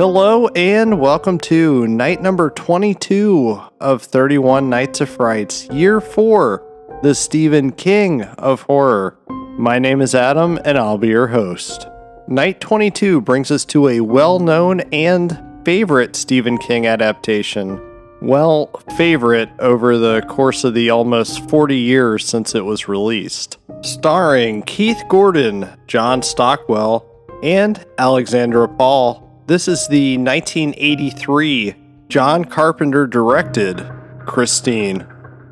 Hello and welcome to night number 22 of 31 Nights of Frights, year 4, the Stephen King of horror. My name is Adam and I'll be your host. Night 22 brings us to a well known and favorite Stephen King adaptation. Well, favorite over the course of the almost 40 years since it was released. Starring Keith Gordon, John Stockwell, and Alexandra Paul. This is the 1983 John Carpenter directed Christine.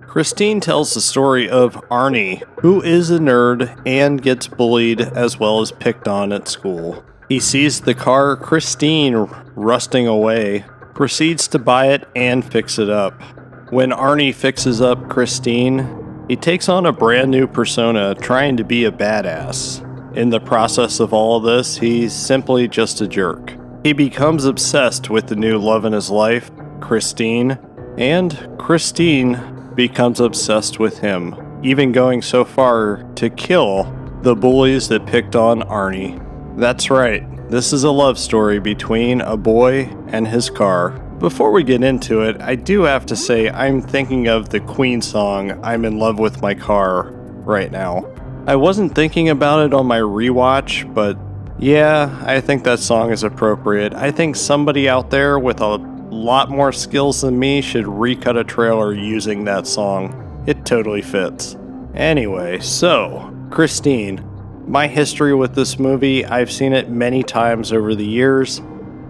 Christine tells the story of Arnie, who is a nerd and gets bullied as well as picked on at school. He sees the car Christine rusting away, proceeds to buy it and fix it up. When Arnie fixes up Christine, he takes on a brand new persona trying to be a badass. In the process of all this, he's simply just a jerk. He becomes obsessed with the new love in his life, Christine, and Christine becomes obsessed with him, even going so far to kill the bullies that picked on Arnie. That's right, this is a love story between a boy and his car. Before we get into it, I do have to say I'm thinking of the Queen song, I'm in Love with My Car, right now. I wasn't thinking about it on my rewatch, but yeah, I think that song is appropriate. I think somebody out there with a lot more skills than me should recut a trailer using that song. It totally fits. Anyway, so, Christine. My history with this movie, I've seen it many times over the years.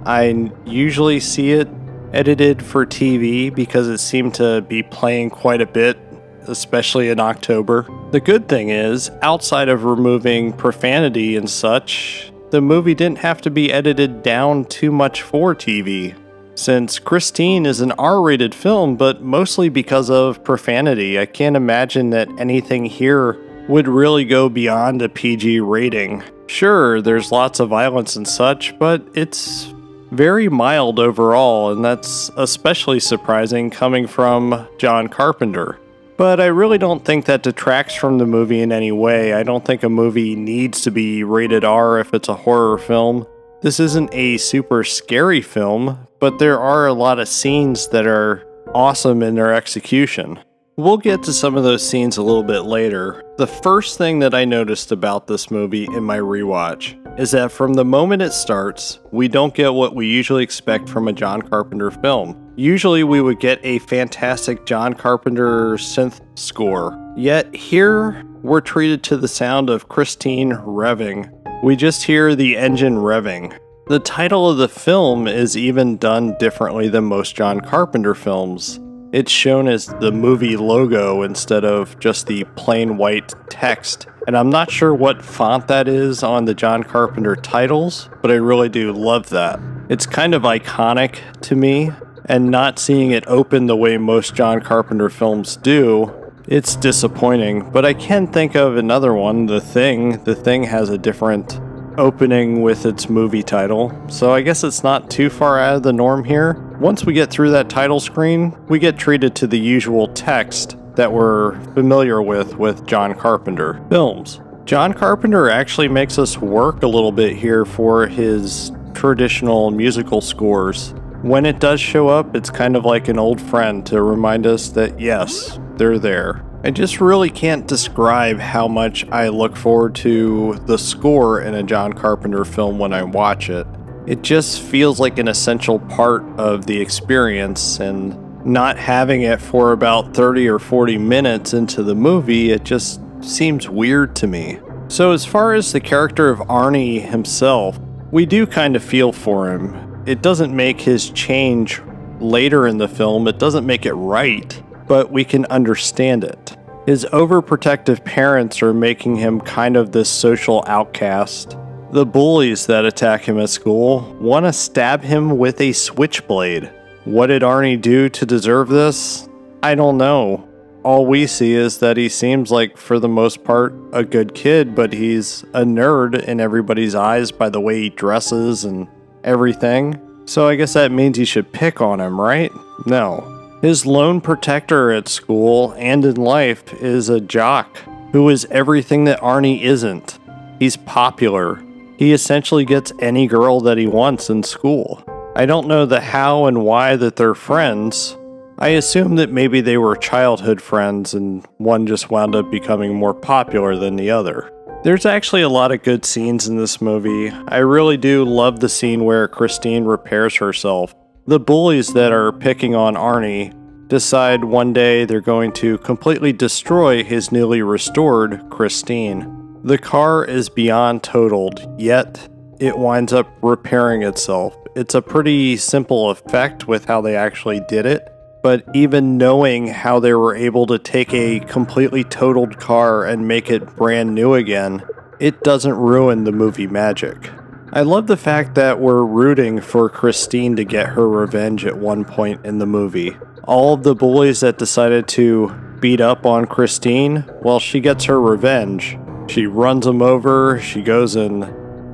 I usually see it edited for TV because it seemed to be playing quite a bit, especially in October. The good thing is, outside of removing profanity and such, the movie didn't have to be edited down too much for TV. Since Christine is an R rated film, but mostly because of profanity, I can't imagine that anything here would really go beyond a PG rating. Sure, there's lots of violence and such, but it's very mild overall, and that's especially surprising coming from John Carpenter. But I really don't think that detracts from the movie in any way. I don't think a movie needs to be rated R if it's a horror film. This isn't a super scary film, but there are a lot of scenes that are awesome in their execution. We'll get to some of those scenes a little bit later. The first thing that I noticed about this movie in my rewatch is that from the moment it starts, we don't get what we usually expect from a John Carpenter film. Usually we would get a fantastic John Carpenter synth score, yet here we're treated to the sound of Christine revving. We just hear the engine revving. The title of the film is even done differently than most John Carpenter films. It's shown as the movie logo instead of just the plain white text. And I'm not sure what font that is on the John Carpenter titles, but I really do love that. It's kind of iconic to me, and not seeing it open the way most John Carpenter films do, it's disappointing. But I can think of another one, The Thing. The Thing has a different opening with its movie title, so I guess it's not too far out of the norm here. Once we get through that title screen, we get treated to the usual text that we're familiar with with John Carpenter films. John Carpenter actually makes us work a little bit here for his traditional musical scores when it does show up, it's kind of like an old friend to remind us that yes, they're there. I just really can't describe how much I look forward to the score in a John Carpenter film when I watch it. It just feels like an essential part of the experience, and not having it for about 30 or 40 minutes into the movie, it just seems weird to me. So, as far as the character of Arnie himself, we do kind of feel for him it doesn't make his change later in the film, it doesn't make it right, but we can understand it. His overprotective parents are making him kind of this social outcast. The bullies that attack him at school want to stab him with a switchblade. What did Arnie do to deserve this? I don't know. All we see is that he seems like, for the most part, a good kid, but he's a nerd in everybody's eyes by the way he dresses and everything. So I guess that means you should pick on him, right? No. His lone protector at school and in life is a jock who is everything that Arnie isn't. He's popular. He essentially gets any girl that he wants in school. I don't know the how and why that they're friends. I assume that maybe they were childhood friends and one just wound up becoming more popular than the other. There's actually a lot of good scenes in this movie. I really do love the scene where Christine repairs herself. The bullies that are picking on Arnie decide one day they're going to completely destroy his newly restored Christine. The car is beyond totaled, yet it winds up repairing itself. It's a pretty simple effect with how they actually did it, but even knowing how they were able to take a completely totaled car and make it brand new again, it doesn't ruin the movie magic. I love the fact that we're rooting for Christine to get her revenge at one point in the movie. All of the bullies that decided to beat up on Christine, well, she gets her revenge. She runs them over, she goes and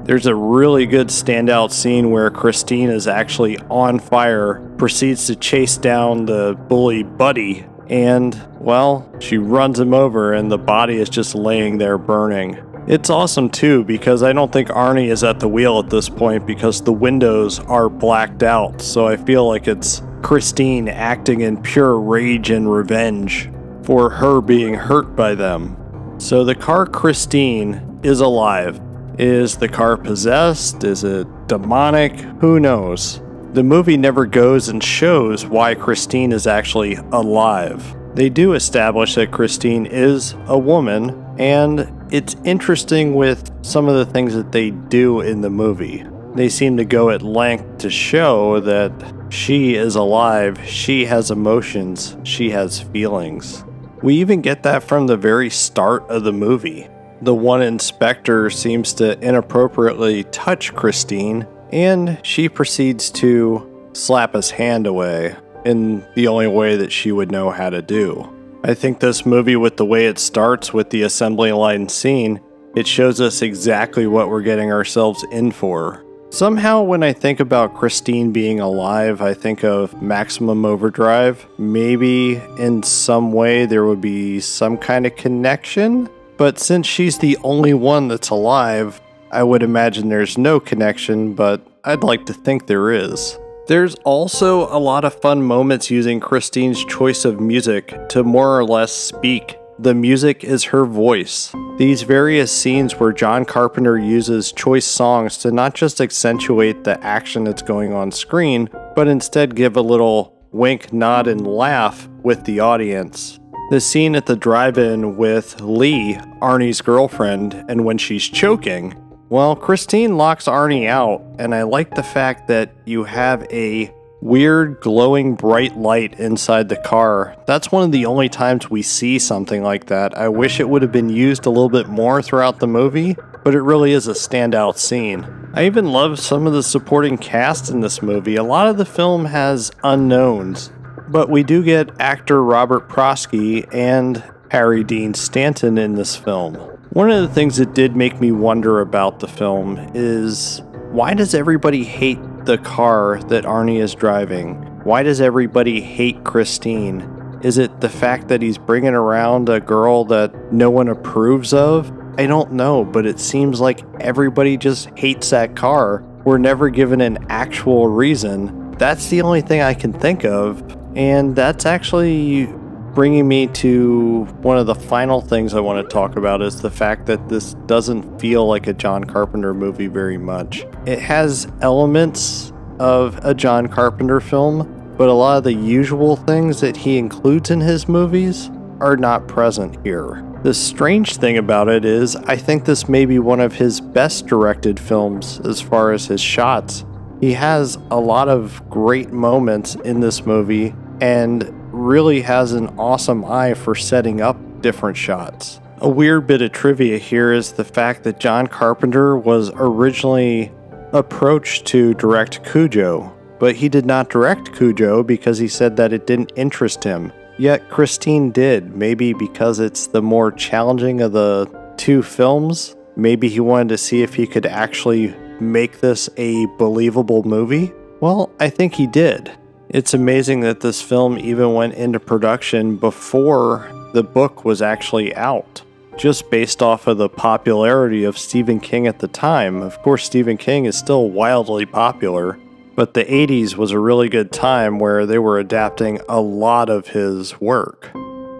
there's a really good standout scene where Christine is actually on fire, proceeds to chase down the bully Buddy, and, well, she runs him over and the body is just laying there burning. It's awesome too because I don't think Arnie is at the wheel at this point because the windows are blacked out, so I feel like it's Christine acting in pure rage and revenge for her being hurt by them. So the car Christine is alive is the car possessed? Is it demonic? Who knows? The movie never goes and shows why Christine is actually alive. They do establish that Christine is a woman, and it's interesting with some of the things that they do in the movie. They seem to go at length to show that she is alive, she has emotions, she has feelings. We even get that from the very start of the movie. The one inspector seems to inappropriately touch Christine, and she proceeds to slap his hand away in the only way that she would know how to do. I think this movie, with the way it starts with the assembly line scene, it shows us exactly what we're getting ourselves in for. Somehow, when I think about Christine being alive, I think of Maximum Overdrive. Maybe in some way there would be some kind of connection but since she's the only one that's alive, I would imagine there's no connection, but I'd like to think there is. There's also a lot of fun moments using Christine's choice of music to more or less speak. The music is her voice. These various scenes where John Carpenter uses choice songs to not just accentuate the action that's going on screen, but instead give a little wink, nod, and laugh with the audience. The scene at the drive in with Lee, Arnie's girlfriend, and when she's choking, well, Christine locks Arnie out, and I like the fact that you have a weird glowing bright light inside the car. That's one of the only times we see something like that. I wish it would have been used a little bit more throughout the movie, but it really is a standout scene. I even love some of the supporting cast in this movie. A lot of the film has unknowns. But we do get actor Robert Prosky and Harry Dean Stanton in this film. One of the things that did make me wonder about the film is why does everybody hate the car that Arnie is driving? Why does everybody hate Christine? Is it the fact that he's bringing around a girl that no one approves of? I don't know, but it seems like everybody just hates that car. We're never given an actual reason. That's the only thing I can think of and that's actually bringing me to one of the final things I want to talk about is the fact that this doesn't feel like a John Carpenter movie very much. It has elements of a John Carpenter film, but a lot of the usual things that he includes in his movies are not present here. The strange thing about it is, I think this may be one of his best directed films as far as his shots. He has a lot of great moments in this movie and really has an awesome eye for setting up different shots. A weird bit of trivia here is the fact that John Carpenter was originally approached to direct Cujo, but he did not direct Cujo because he said that it didn't interest him. Yet Christine did, maybe because it's the more challenging of the two films. Maybe he wanted to see if he could actually make this a believable movie. Well, I think he did. It's amazing that this film even went into production before the book was actually out, just based off of the popularity of Stephen King at the time. Of course, Stephen King is still wildly popular, but the 80s was a really good time where they were adapting a lot of his work.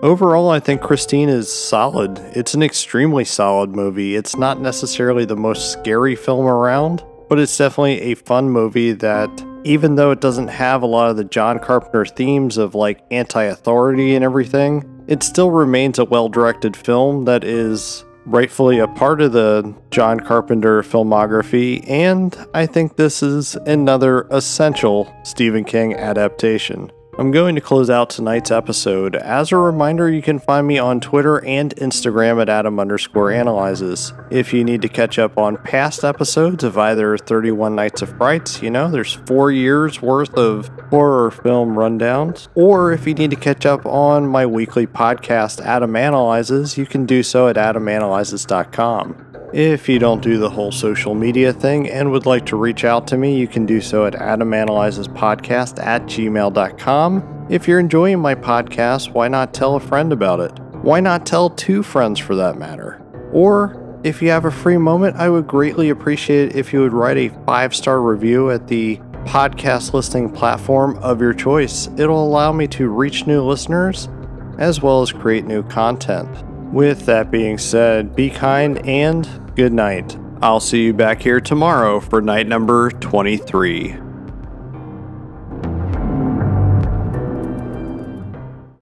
Overall, I think Christine is solid. It's an extremely solid movie. It's not necessarily the most scary film around, but it's definitely a fun movie that, even though it doesn't have a lot of the John Carpenter themes of like anti authority and everything, it still remains a well directed film that is rightfully a part of the John Carpenter filmography, and I think this is another essential Stephen King adaptation. I'm going to close out tonight's episode. As a reminder, you can find me on Twitter and Instagram at Adam underscore analyzes. If you need to catch up on past episodes of either 31 Nights of Frights, you know, there's four years worth of horror film rundowns. Or if you need to catch up on my weekly podcast, Adam Analyzes, you can do so at adamanalyzes.com. If you don't do the whole social media thing and would like to reach out to me, you can do so at adamanalyzespodcast at gmail.com. If you're enjoying my podcast, why not tell a friend about it? Why not tell two friends for that matter? Or if you have a free moment, I would greatly appreciate it if you would write a five star review at the podcast listening platform of your choice. It'll allow me to reach new listeners as well as create new content. With that being said, be kind and good night. I'll see you back here tomorrow for night number 23.